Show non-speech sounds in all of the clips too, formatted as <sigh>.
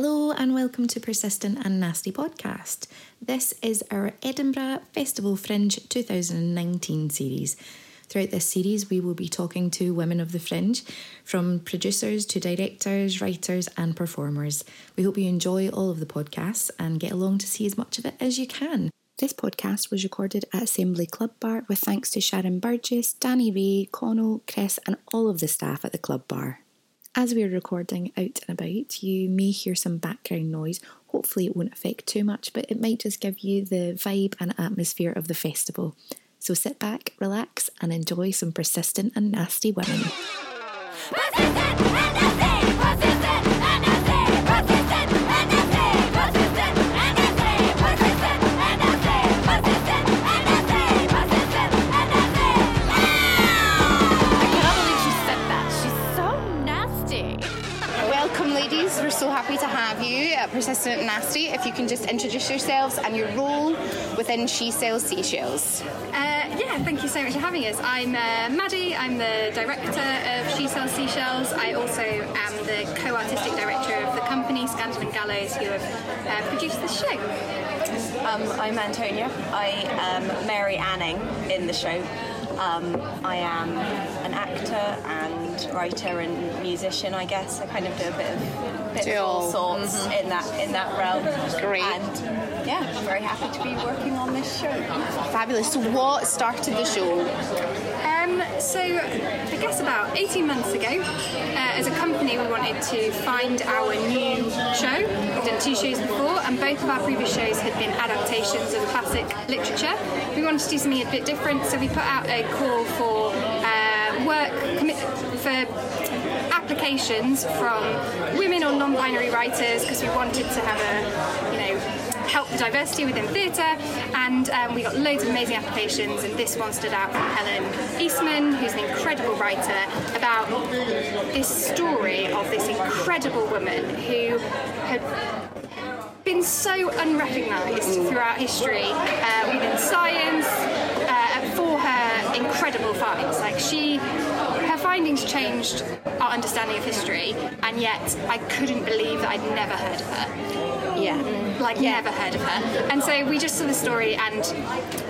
Hello and welcome to Persistent and Nasty Podcast. This is our Edinburgh Festival Fringe 2019 series. Throughout this series, we will be talking to women of the fringe, from producers to directors, writers, and performers. We hope you enjoy all of the podcasts and get along to see as much of it as you can. This podcast was recorded at Assembly Club Bar with thanks to Sharon Burgess, Danny Ray, Connell, Chris, and all of the staff at the club bar. As we're recording out and about, you may hear some background noise. Hopefully, it won't affect too much, but it might just give you the vibe and atmosphere of the festival. So sit back, relax, and enjoy some persistent and nasty women. so at Persistent Nasty. If you can just introduce yourselves and your role within She Sells Seashells. Uh, yeah, thank you so much for having us. I'm uh, Maddie, I'm the director of She Sells Seashells. I also am the co artistic director of the company, Scandal and Gallows, who have uh, produced the show. Um, I'm Antonia. I am Mary Anning in the show. Um, I am an actor and writer and musician, I guess. I kind of do a bit of, bit of all sorts mm-hmm. in that in that realm. Great. And yeah, I'm very happy to be working on this show. Fabulous. So, what started the show? Um, so, I guess about 18 months ago, uh, as a company, we wanted to find our new show. We've done two shows before, and both of our previous shows had been adaptations of classic literature. We wanted to do something a bit different, so we put out a call for uh, work for applications from women or non-binary writers because we wanted to have a, you know, help the diversity within theatre, and um, we got loads of amazing applications. And this one stood out from Helen Eastman, who's an incredible writer, about this story of this incredible woman who had been so unrecognised throughout history uh, within science uh, for her incredible finds. Like she, findings changed our understanding of history, and yet I couldn't believe that I'd never heard of her. Yeah like yeah. never heard of her. And so we just saw the story, and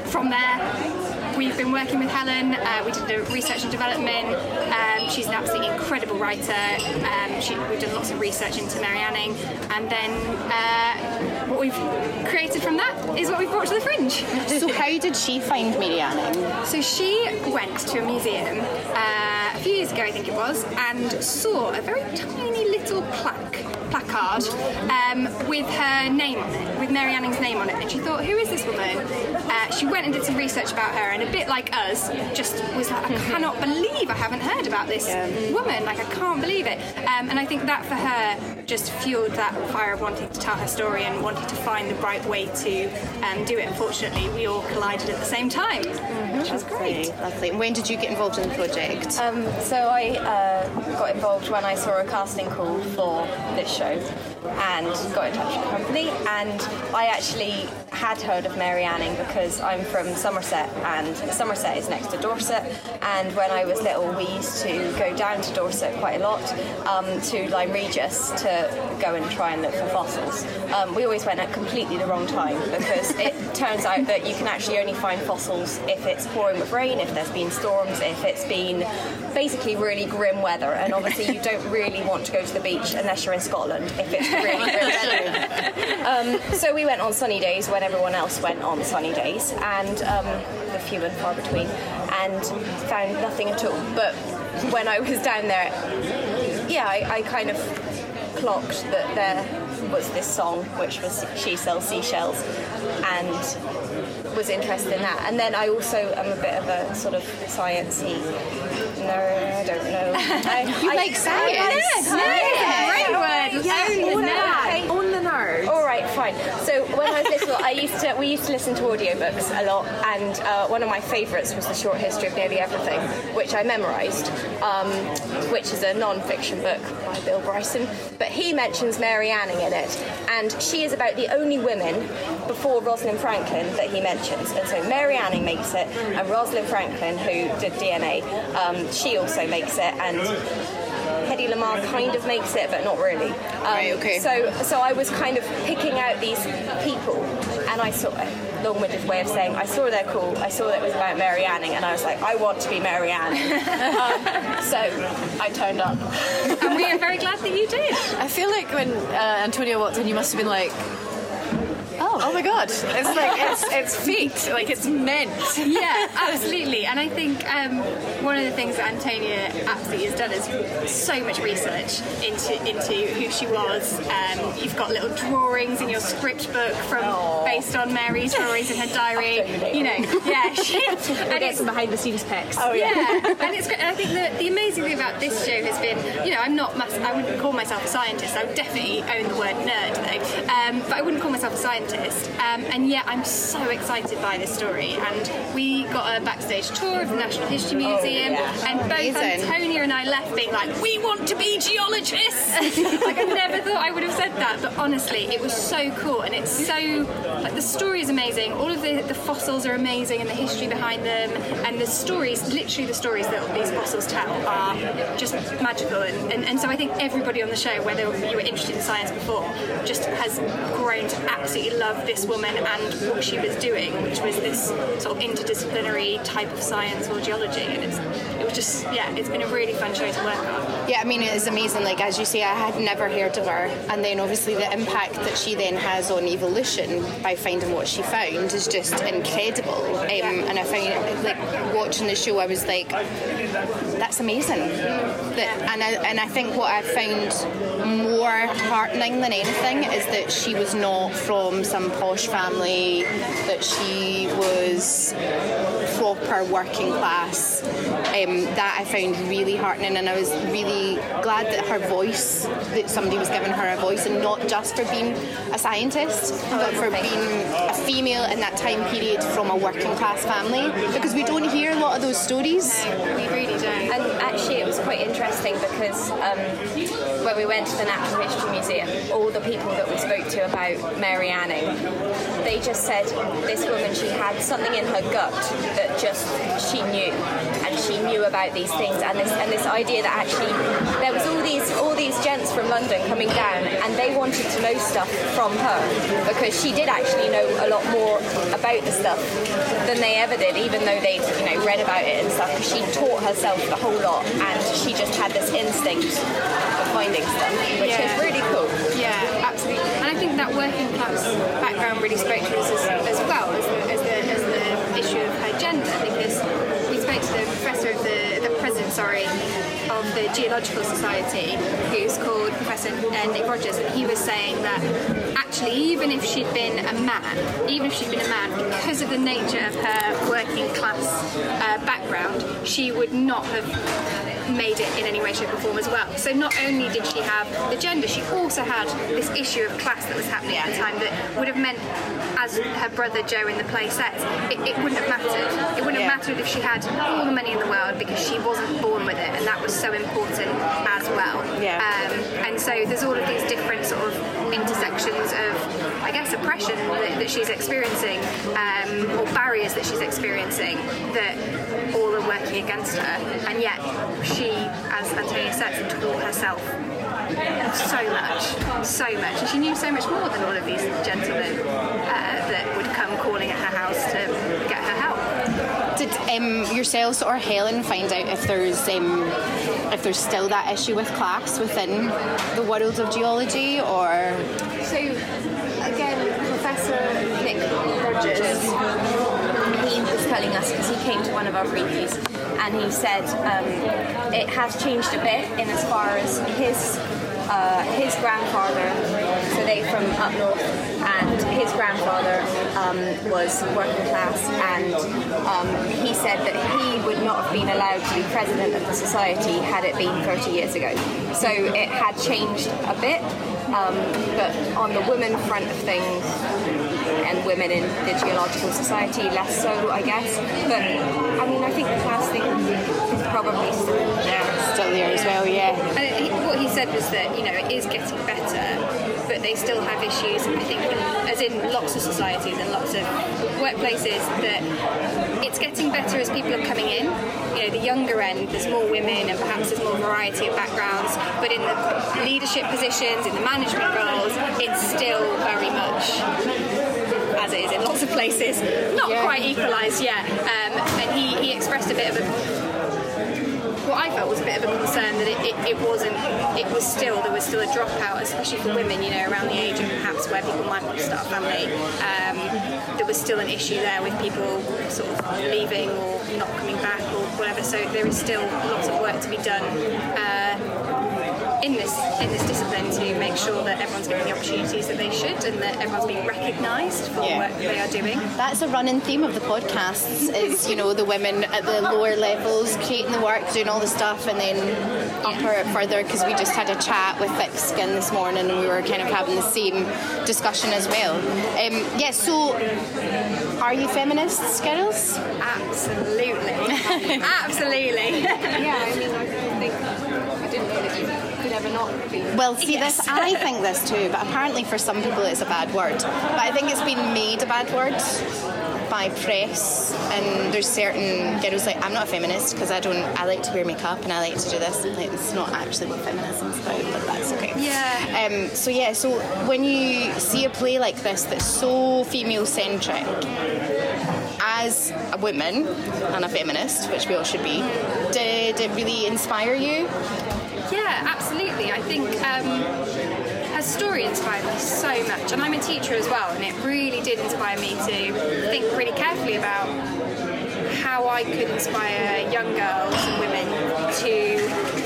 from there, we've been working with Helen. Uh, we did the research and development. Um, she's an absolutely incredible writer. Um, she, we've done lots of research into Mary Anning, and then uh, what we've created from that is what we've brought to the Fringe. so, how did she find Mary Anning? So she went to a museum uh, a few years ago, I think it was, and saw a very tiny little plaque placard um, with her name on it, with Mary Anning's name on it. And she thought, who is this woman? Uh, she went and did some research about her, and a bit like us, just was like, I <laughs> cannot believe I haven't heard about this yeah. woman. Like, I can't believe it. Um, and I think that for her just fueled that fire of wanting to tell her story and wanting to find the right way to um, do it. Unfortunately, we all collided at the same time, mm-hmm. Which was great. Lovely. And when did you get involved in the project? Um, so I uh, got involved when I saw a casting call for this show and got in touch with the company. And I actually had heard of Mary Anning because I'm from Somerset and Somerset is next to Dorset. And when I was little, we used to go down to Dorset quite a lot um, to Lyme Regis to go and try and look for fossils. Um, we always went at completely the wrong time because it <laughs> turns out that you can actually only find fossils if it's pouring with rain, if there's been storms, if it's been basically really grim weather. And obviously, you don't really want to go to the beach unless you're in Scotland if it's really grim <laughs> weather. Um, so we went on sunny days when everyone else went on sunny days, and um, the few and far between, and found nothing at all. But when I was down there, yeah, I, I kind of clocked that there was this song, which was She Sells Seashells, and was interested in that. And then I also am a bit of a sort of sciencey nerd. I don't know. <laughs> I, you I, like science? Yes, yes. Great word. Yes, on the nerd. Fine. So when I was little, I used to we used to listen to audiobooks a lot, and uh, one of my favourites was the Short History of Nearly Everything, which I memorised, um, which is a non-fiction book by Bill Bryson. But he mentions Mary Anning in it, and she is about the only woman before Rosalind Franklin that he mentions. And so Mary Anning makes it, and Rosalind Franklin, who did DNA, um, she also makes it, and Hedy Lamarr kind of makes it, but not really. Um, Right, okay. So, so I was kind of picking out these people, and I saw a long-winded way of saying I saw their call. I saw that it was about Mary Anning, and I was like, I want to be Mary Ann. <laughs> um, so I turned up. and we are very glad that you did. I feel like when uh, Antonia walked in, you must have been like, oh, oh my god, it's like it's it's fate, like it's meant. yeah, absolutely. And I think um, one of the things that Antonia absolutely has done is so much research into into who she was. Um, you've got little drawings in your script book from based on Mary's drawings in her diary. You know, yeah, <laughs> she, and it's behind the scenes pics. Oh yeah. yeah, <laughs> and it's great. And I think that the amazing thing about this show has been, you know, I'm not, mass- I wouldn't call myself a scientist. I would definitely own the word nerd though, um, but I wouldn't call myself a scientist. Um, and yet, I'm so excited by this story. And we got a backstage tour of the National History Museum, and both Amazing. Antonia and I left being like, we want to be geologists. <laughs> like I never thought I would have said that, but honestly, it was so cool, and it's so like the story is amazing. All of the, the fossils are amazing, and the history behind them, and the stories, literally the stories that these fossils tell, are just magical. And, and, and so I think everybody on the show, whether you were interested in science before, just has grown to absolutely love this woman and what she was doing, which was this sort of interdisciplinary type of science or geology. And it's, it was just, yeah, it's been a really fun show to work on. Yeah, I mean, it is amazing. Like, as you say, I had never heard of her. And then obviously the impact that she then has on evolution by finding what she found is just incredible. Um, and I found, like, watching the show, I was like, that's amazing. That, and, I, and I think what I found more heartening than anything is that she was not from some posh family, that she was proper working class. Um, that I found really heartening, and I was really glad that her voice, that somebody was giving her a voice, and not just for being a scientist, but for being a female in that time period from a working class family. Because we don't hear a lot of those stories. We really don't. And actually, it was quite interesting because um, when we went to the Natural History Museum, all the people that we spoke to about Mary Anning, they just said this woman, she had something in her gut that just she knew, and she knew about these things, and this and this idea that actually there was all these all these gents from London coming down, and they wanted to know stuff from her because she did actually know a lot more about the stuff than they ever did, even though they'd you know read about it and stuff. She taught herself the whole lot, and she just had this instinct of finding stuff, which Yeah. is really cool. Yeah, absolutely. And I think that working class background really spoke to us as, as well as the, as, the, as the issue of her gender because we spoke to the professor of the, the president, sorry, of the Geological Society, who's called Professor uh, Nick Rogers, and he was saying that actually, even if she'd been a man, even if she'd been a man, because of the nature of her working class uh, background, she would not have made it in any way, shape, or form as well. So not only did she have the gender, she also had this issue of class that was happening at the time that would have meant, as her brother Joe in the play says, it, it wouldn't have mattered. It wouldn't have mattered if she had all the money in the world because she wasn't born with it, and that was so important as well. Yeah. Um, and so there's all of these different sort of intersections of, I guess, oppression that, that she's experiencing, um, or barriers that she's experiencing that all are working against her. And yet she, as Antonia says, taught herself so much, so much. And she knew so much more than all of these gentlemen uh, that would come calling at her house to get her help. Did um, yourselves or Helen find out if there's um, if there's still that issue with class within the world of geology, or? So, again, Professor Nick Rogers, he was telling us because he came to one of our previews and he said um, it has changed a bit in as far as his uh, his grandfather, so they from up north, and his grandfather um, was working class, and um, he said that he would not have been allowed to be president of the society had it been 30 years ago. So it had changed a bit, um, but on the women front of things, and women in the Geological Society less so, I guess. But I mean, I think the class thing is probably still there. still there as well? Yeah. And he, what he said was that you know it is getting better, but they still have issues. And I think as as in lots of societies and lots of workplaces, that it's getting better as people are coming in. You know, the younger end, there's more women and perhaps there's more variety of backgrounds, but in the leadership positions, in the management roles, it's still very much as it is in lots of places, not Yeah. quite equalised yet. Um, and he, he expressed a bit of a what I felt was a bit of a concern that it, it, it wasn't, it was still, there was still a dropout, especially for women, you know, around the age of perhaps where people might want to start a family. Um, there was still an issue there with people sort of leaving or not coming back or whatever, so there is still lots of work to be done. Uh, in this in this discipline to make sure that everyone's getting the opportunities that they should and that everyone's being recognised for the Yeah. work that they are doing. That's a running theme of the podcasts is, you know, the women at the lower levels creating the work, doing all the stuff and then upper it further because we just had a chat with Thick Skin this morning and we were kind of having the same discussion as well. Um, yeah, so are you feminists, girls? Absolutely. <laughs> Absolutely. Yeah, I mean, I think I didn't know that you could ever not be. Well, see, Yes. this I <laughs> think this too, but apparently for some people it's a bad word. But I think it's been made a bad word by press, and there's certain girls like I'm not a feminist because I don't. I like to wear makeup and I like to do this. Like, it's not actually what feminism's about, but that's okay. Yeah. Um, so yeah, so when you see a play like this that's so female centric, as a woman and a feminist, which we all should be, did it really inspire you? Yeah, absolutely. I think um, her story inspired me so much, and I'm a teacher as well, and it really did inspire me to think really carefully about how I could inspire young girls and women to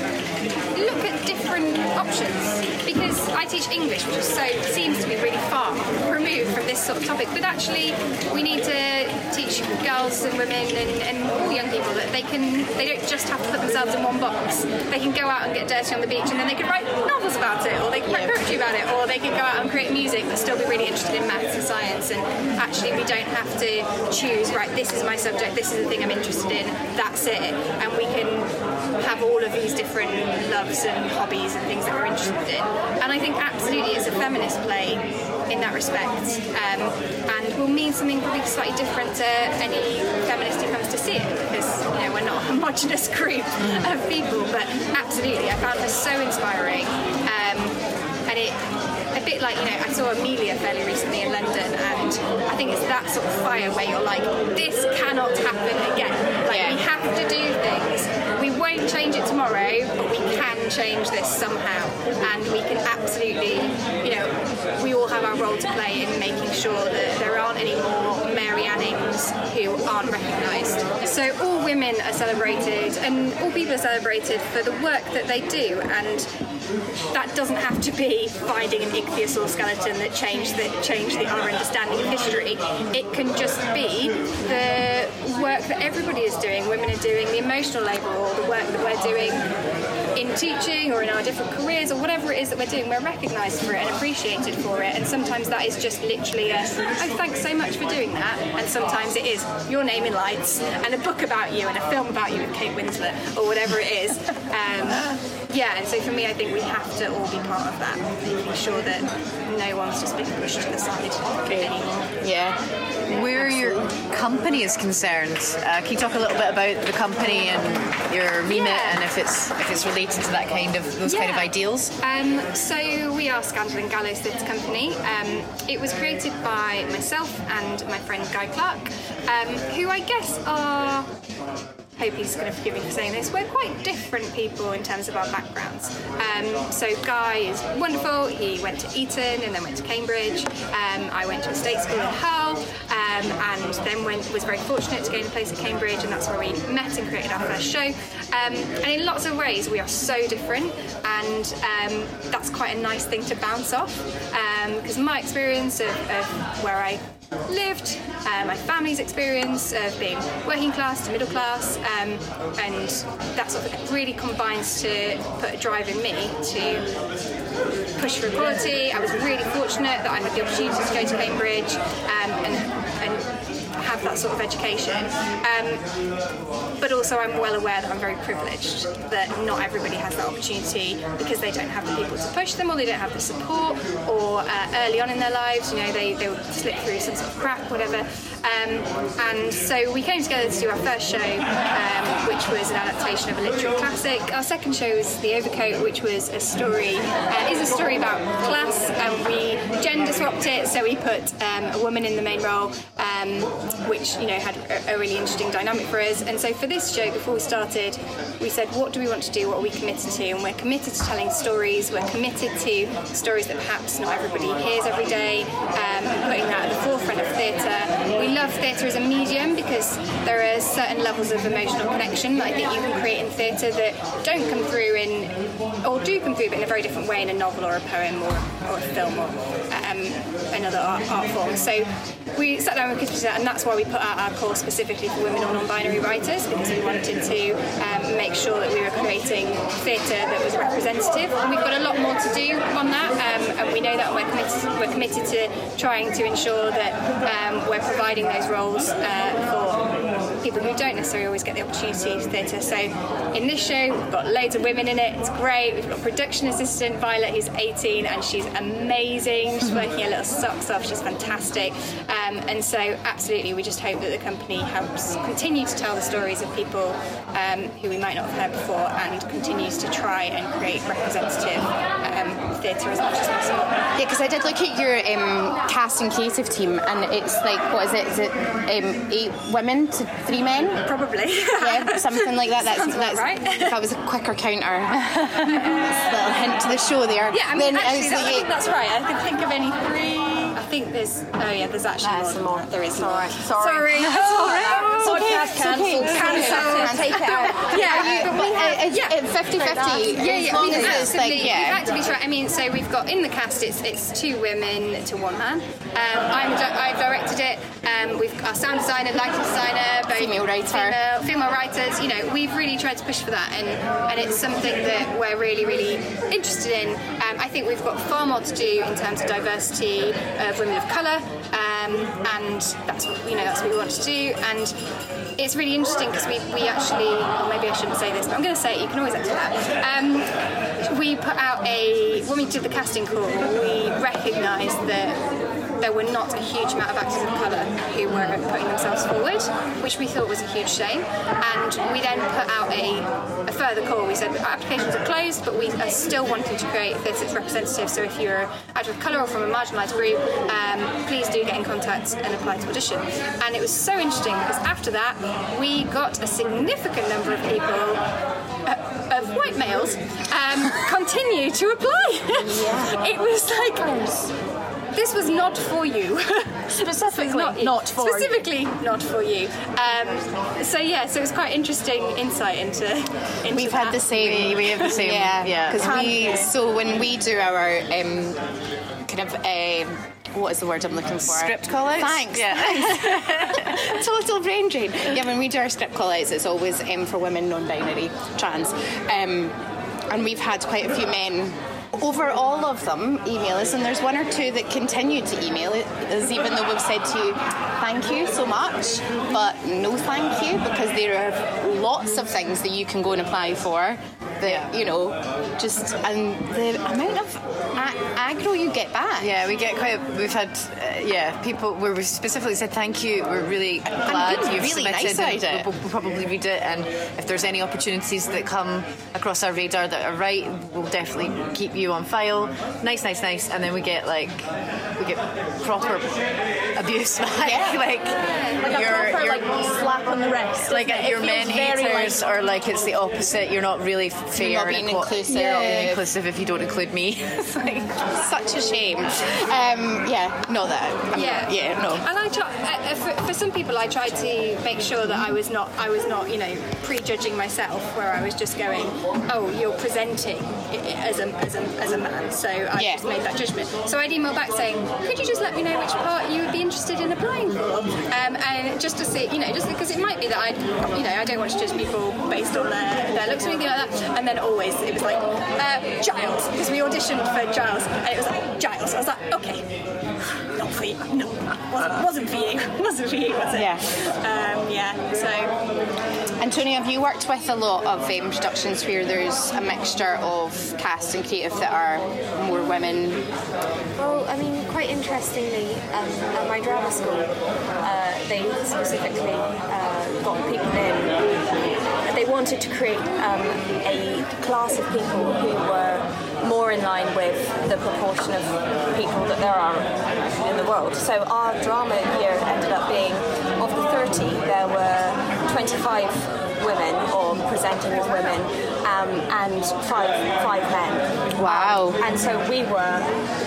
look at different options. Because I teach English, which so seems to be really far removed from this sort of topic, but actually we need to teach girls and women and, and all young people that they can they don't just have to put themselves in one box. They can go out and get dirty on the beach and then they can write novels about it or they can write poetry about it or they can go out and create music but still be really interested in maths and science. And actually we don't have to choose right this is my subject this is the thing I'm interested in that's it. And we can have all of these different loves and hobbies and things that we're interested in. And I think absolutely it's a feminist play in that respect. Um, and will mean something probably slightly different to any feminist who comes to see it because you know we're not a <laughs> homogenous group of people but absolutely I found her so inspiring. Um, and it a bit like you know I saw Emilia fairly recently in London and I think it's that sort of fire where you're like this cannot happen again. Like Yeah. we have to do things we won't change it tomorrow but we can change this somehow and we can absolutely you know we all have our role to play in making sure that there aren't any more Mary Annings who aren't recognised so all women are celebrated and all people are celebrated for the work that they do and that doesn't have to be finding an ichthyosaur skeleton that changed the changed the our understanding of history. It can just be the work that everybody is doing. Women are doing the emotional labour the work that we're doing in teaching or in our different careers or whatever it is that we're doing. We're recognised for it and appreciated for it. And sometimes that is just literally a oh thanks so much for doing that. And sometimes it is your name in lights and a book about you and a film about you with Kate Winslet or whatever it is. Um, yeah, and so for me, I think we have to all be part of that, making sure that no one's just being pushed to the side anymore. Yeah. Where your company is concerned, uh, can you talk a little bit about the company and your remit Yeah. and if it's if it's related to that kind of those kind of ideals? Um, so we are Scandal and Gallows Theatre Company. Um, it was created by myself and my friend Guy Clark, um, who I guess are. Hope he's going to forgive me for saying this. We're quite different people in terms of our backgrounds. Um, so Guy is wonderful. He went to Eton and then went to Cambridge. Um, I went to a state school in Hull, um, and then went was very fortunate to gain a place at Cambridge, and that's where we met and created our first show. Um, and in lots of ways, we are so different, and um, that's quite a nice thing to bounce off. Because my experience of, of where I lived, uh, my family's experience of being working class to middle class, um, and that sort of really combines to put a drive in me to push for equality. I was really fortunate that I had the opportunity to go to Cambridge um, and, and have that sort of education. Um, but also, I'm well aware that I'm very privileged that not everybody has that opportunity because they don't have the people to push them, or they don't have the support, or uh, early on in their lives, you know, they they slip through some sort of crack, whatever. Um, and so we came together to do our first show, um, which was an adaptation of a literary classic. Our second show was The Overcoat, which was a story, uh, is a story about class, and we gender swapped it, so we put um, a woman in the main role, um, which you know had a, a really interesting dynamic for us. And so for this show, before we started, we said, what do we want to do? What are we committed to? And we're committed to telling stories. We're committed to stories that perhaps not everybody hears every day, um, putting that at the forefront of theatre. We love theatre as a medium because there are certain levels of emotional connection that I think you can create in theatre that don't come through in, or do through, but in a very different way in a novel or a poem or, or a film or um, another art, art form. So we sat down with Christmas and that's why we put out our course specifically for women or non-binary writers because we wanted to um, make sure that we were creating theatre that was representative. And we've got a lot more to do on that, um, and we know that we're committed, we're committed to trying to ensure that um, we're providing those roles uh, for people who don't necessarily always get the opportunity to theatre. So in this show, we've got loads of women in it. It's great. We've got production assistant Violet, who's 18, and she's amazing. She's working her little socks off. She's fantastic. Um, and so, absolutely, we just hope that the company helps continue to tell the stories of people um, who we might not have heard before, and continues to try and create representative um, theatre as much as possible. Yeah, because I did look at your um, cast and creative team, and it's like, what is it? Is it um, eight women to three men? Probably. Yeah, something like that. <laughs> That's, that's right. That was a quicker counter. <laughs> A little hint to the show there. Yeah, I mean, Then actually, was that, I like, think that's right. I can think of any three. I think there's. Oh yeah, there's actually There's more. more. There is Sorry. more. Sorry. Sorry. <laughs> It's all right. Podcast cancelled. Cancelled. Take it out. <laughs> Yeah, But it's yeah. 50 50. Yeah, yeah, As long we as like, yeah. we've actively tried. I mean, so we've got in the cast, it's it's two women to one man. Um, I'm I've directed it. Um, we've got our sound designer, lighting designer, both Female writer. female, female writers. You know, we've really tried to push for that, and and it's something that we're really really interested in. Um, I think we've got far more to do in terms of diversity of women of colour, um, and that's what you know that's what we want to do. And it's really interesting because we, we actually, or maybe I shouldn't say this, but I'm going to say it. You can always edit that. Um, we put out a when we did the casting call, we recognised that there were not a huge amount of actors of colour who were putting themselves forward, which we thought was a huge shame. And we then put out a, a further call. We said applications are closed, but we are still wanting to create theatre that's representative. So if you're an actor of colour or from a marginalised group, um, please do get in contact and apply to audition. And it was so interesting because after that, we got a significant number of people uh, of white males um, continue to apply. <laughs> it was like this was not for you. <laughs> Specifically not, not for you. specifically not for you. Um, so yeah, so it was quite interesting insight into. into We've that. had the same. We- we have the same, yeah. yeah. Because we, so when we do our um, kind of, um, what is the word I'm looking for? Script call-outs? Thanks. Yeah. Total <laughs> brain drain. Yeah, when we do our script call outs, it's always um, for women, non binary, trans. Um, and we've had quite a few men. Over all of them email us, and there's one or two that continue to email. Us, even though we've said to you, thank you so much, but no thank you, because there are lots of things that you can go and apply for that, you know, just, and the amount of a- aggro you get back. Yeah, we get quite. We've had, uh, yeah, people where we specifically said thank you. We're really glad you've really submitted. nice and it. We'll, we'll probably read it, and if there's any opportunities that come across our radar that are right, we'll definitely keep you on file. Nice, nice, nice. And then we get like, we get proper abuse <laughs> back, Yeah. like, Like a your proper, your like, slap on the wrist. like your men very, like- haters, or like it's the opposite. You're not really fair. not being equal- inclusive. You're not being inclusive if you don't include me. <laughs> It's like- Such a shame. Um, yeah, no, that. Yeah, Yeah, no. And I try, uh, for, for some people, I tried to make sure that I was not, I was not, you know, prejudging myself, where I was just going, oh, you're presenting as a as a, as a man, so I Yeah. just made that judgment. So I'd email back saying, could you just let me know which part you would be interested in applying for, um, and just to see, you know, just because it might be that I, you know, I don't want to judge people based on their, their looks or anything like that. And then always it was like uh, Giles, because we auditioned for Giles, and it was like Giles. I was like, okay, for you. No, wasn't, wasn't for you. wasn't for you, was it? Yeah. Um, yeah. So Antonia, have you worked with a lot of um, productions where there's a mixture of cast and creative that are more women? Well, I mean, quite interestingly, um, at my drama school, uh, they specifically uh, got people in. They wanted to create um, a class of people who were more in line with the proportion of people that there are in the world. So our drama year ended up being, of the 30, there were 25 women or presenting as women um, and five five men. Wow. Um, and so we were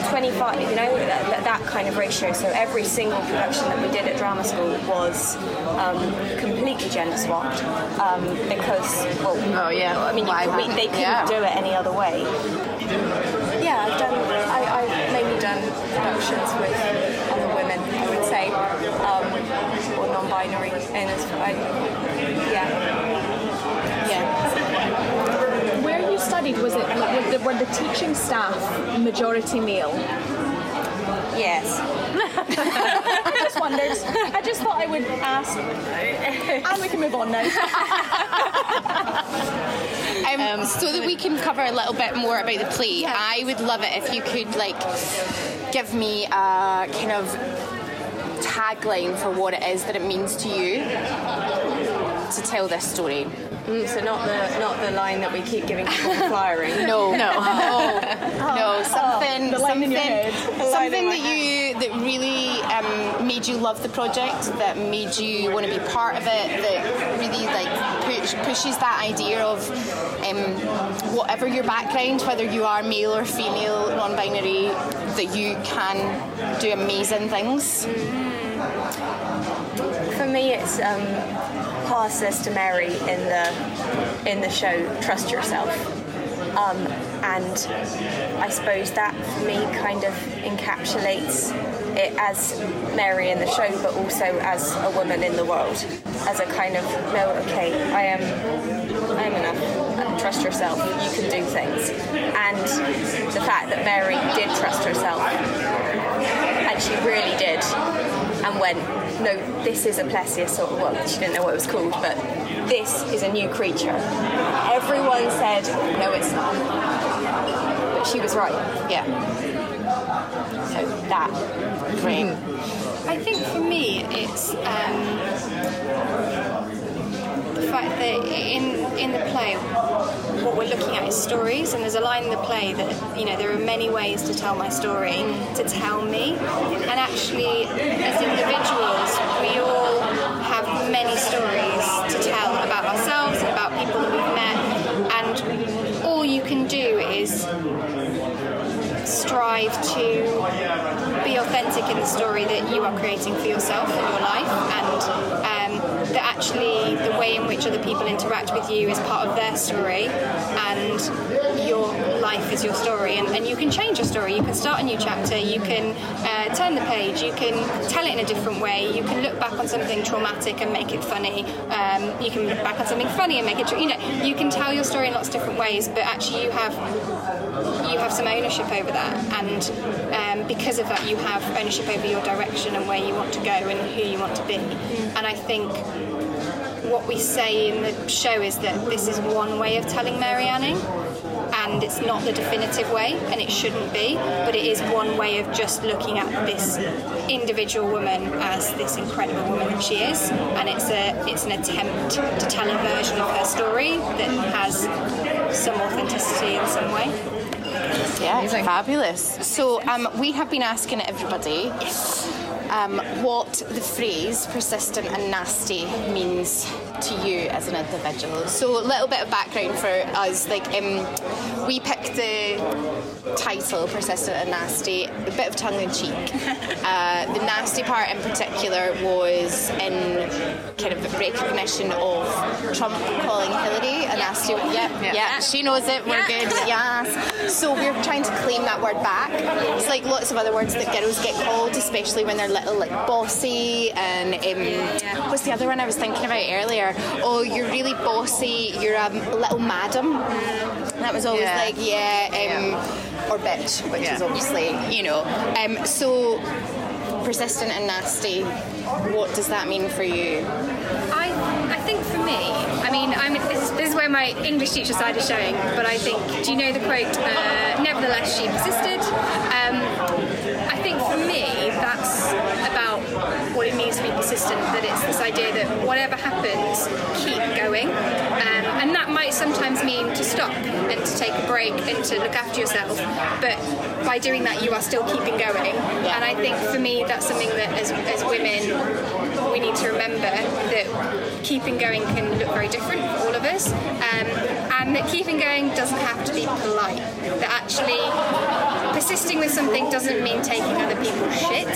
25, you know, that, that kind of ratio. So every single production that we did at drama school was um, completely gender swapped um, because, well, Oh, yeah. I mean, we, they couldn't yeah. do it any other way. Yeah, I've done. I, I've productions with other women. I would say, um, or non-binary. And as I, yeah, Yeah. Where you studied, was it were, the, were the teaching staff majority male? yes. <laughs> I just wondered. I just thought I would ask. <laughs> And we can move on now. <laughs> <laughs> Um, so that we can cover a little bit more about the play, I would love it if you could like give me a kind of tagline for what it is that it means to you to tell this story. Mm, so not the not the line that we keep giving people in flyering. <laughs> No, no, no, <laughs> no. Something, the line in something, something that you that really um, made you love the project, that made you want to be part of it, that really like push, pushes that idea of um, whatever your background, whether you are male or female, non-binary, that you can do amazing things. For me, it's um, says to Mary in the in the show, "Trust yourself," um, and I suppose that for me kind of encapsulates it as Mary in the show, but also as a woman in the world, as a kind of no, okay, I am, I am enough. Trust yourself. You can do things, and the fact that Mary did trust herself and she really did and went no this is a plesiosaur well she didn't know what it was called but this is a new creature everyone said no it's not she was right. Yeah, so that great. I think for me, it's um, the fact that in in the play, what we're looking at is stories, and there's a line in the play that you know there are many ways to tell my story, to tell me, and actually, as individuals, we all have many stories to tell about ourselves and about people that we've met, and you can do is strive to be authentic in the story that you are creating for yourself and your life, and um, that actually the way in which other people interact with you is part of their story, and life is your story. And, and you can change your story. You can start a new chapter. You can uh, turn the page. You can tell it in a different way. You can look back on something traumatic and make it funny. Um, you can look back on something funny and make it. Tra- you know, you can tell your story in lots of different ways. But actually, you have you have some ownership over that, and um, because of that, you have ownership over your direction and where you want to go and who you want to be. And I think what we say in the show is that this is one way of telling Mary Anning. And it's not the definitive way, and it shouldn't be, but it is one way of just looking at this individual woman as this incredible woman that she is, and it's a it's an attempt to tell a version of her story that has some authenticity in some way. Yeah, it's fabulous. So um, we have been asking everybody um, what the phrase persistent and nasty means to you as an individual. So a little bit of background for us. Like um, we picked the title persistent and nasty, a bit of tongue in cheek. <laughs> Uh, the nasty part in particular was in kind of recognition of Trump calling Hillary a nasty. Yep, yeah, she knows it. We're good. <laughs> Yes. So we're trying to claim that word back. It's like lots of other words that girls get called, especially when they're little, like bossy and um, what's the other one I was thinking about earlier? Oh, you're really bossy. You're a little madam. That was always Yeah. like, yeah. Um, or bitch, which Yeah. is obviously you know. Um, so persistent and nasty. What does that mean for you? I, I think for me, I mean, I'm, this, is, this is where my English teacher side is showing, but I think, do you know the quote, uh, nevertheless she persisted? Um, I think for me, that's about what it means to be persistent, that it's this idea that whatever happens, keep going. Um, and that might sometimes mean to stop and to take a break and to look after yourself, but by doing that, you are still keeping going. And I think for me, that's something that as, as women, we need to remember that keeping going can look very different for all of us, um, and that keeping going doesn't have to be polite. That actually persisting with something doesn't mean taking other people's shit.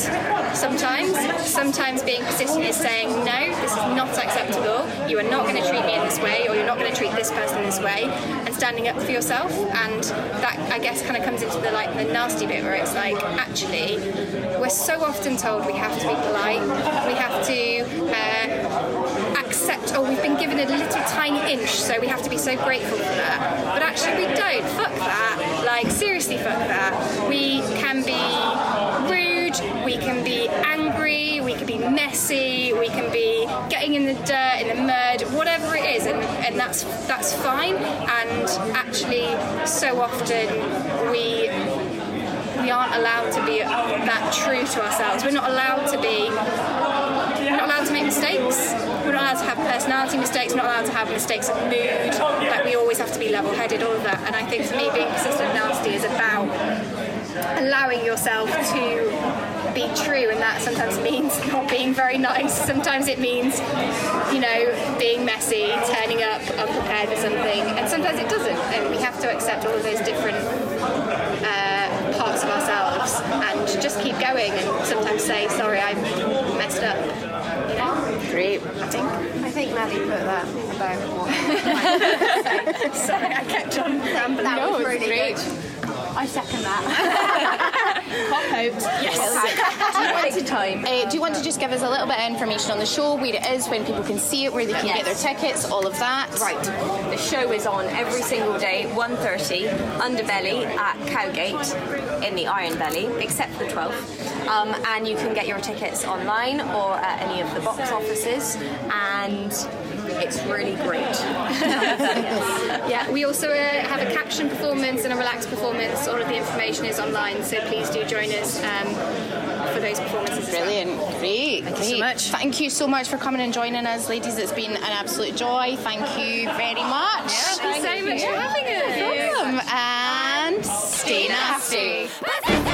Sometimes, sometimes being persistent is saying no, this is not acceptable. You are not going to treat me in this way, or you're not going to treat this person this way, and standing up for yourself. And that I guess kind of comes into the like the nasty bit where it's like actually we're so often told we have to be polite, we have to uh, accept, or we've been given a little tiny inch, so we have to be so grateful for that. But actually, we don't. Fuck that. Like, seriously, We can be rude, we can be angry, we can be messy, we can be getting in the dirt, in the mud, whatever it is, and, and that's that's fine. And actually, so often we we aren't allowed to be that true to ourselves. We're not allowed to be. We're not allowed to make mistakes. We're not allowed to have personality mistakes. Not allowed to have mistakes of mood. Like we always have to be level-headed. All of that. And I think for me, being persistent nasty is about allowing yourself to be true, and that sometimes <laughs> means not being very nice. Sometimes it means, you know, being messy, turning up unprepared for something, and sometimes it doesn't. And we have to accept all of those different uh, parts of ourselves and just keep going. And sometimes say, "Sorry, I messed up." You know? Great. I think. I think Maddie put that about <laughs> <laughs> Sorry, I kept on rambling. That was really great. good. I second that. <laughs> Hot hopes. Yes. Do you, want to, <laughs> time. Uh, do you want to just give us a little bit of information on the show, where it is, when people can see it, where they can get their tickets, all of that? Right. The show is on every single day, 1.30, Underbelly at Cowgate in the Iron Belly, except for the 12th. Um, and you can get your tickets online or at any of the box offices. And it's really great. <laughs> Yeah, we also uh, have a caption performance and a relaxed performance. All of the information is online, so please do join us um, for those performances. as well. Brilliant, great. Thank you so much. Thank you so much for coming and joining us, ladies. It's been an absolute joy. Thank you very much. Thank you so much for having us. No problem. And stay nasty. But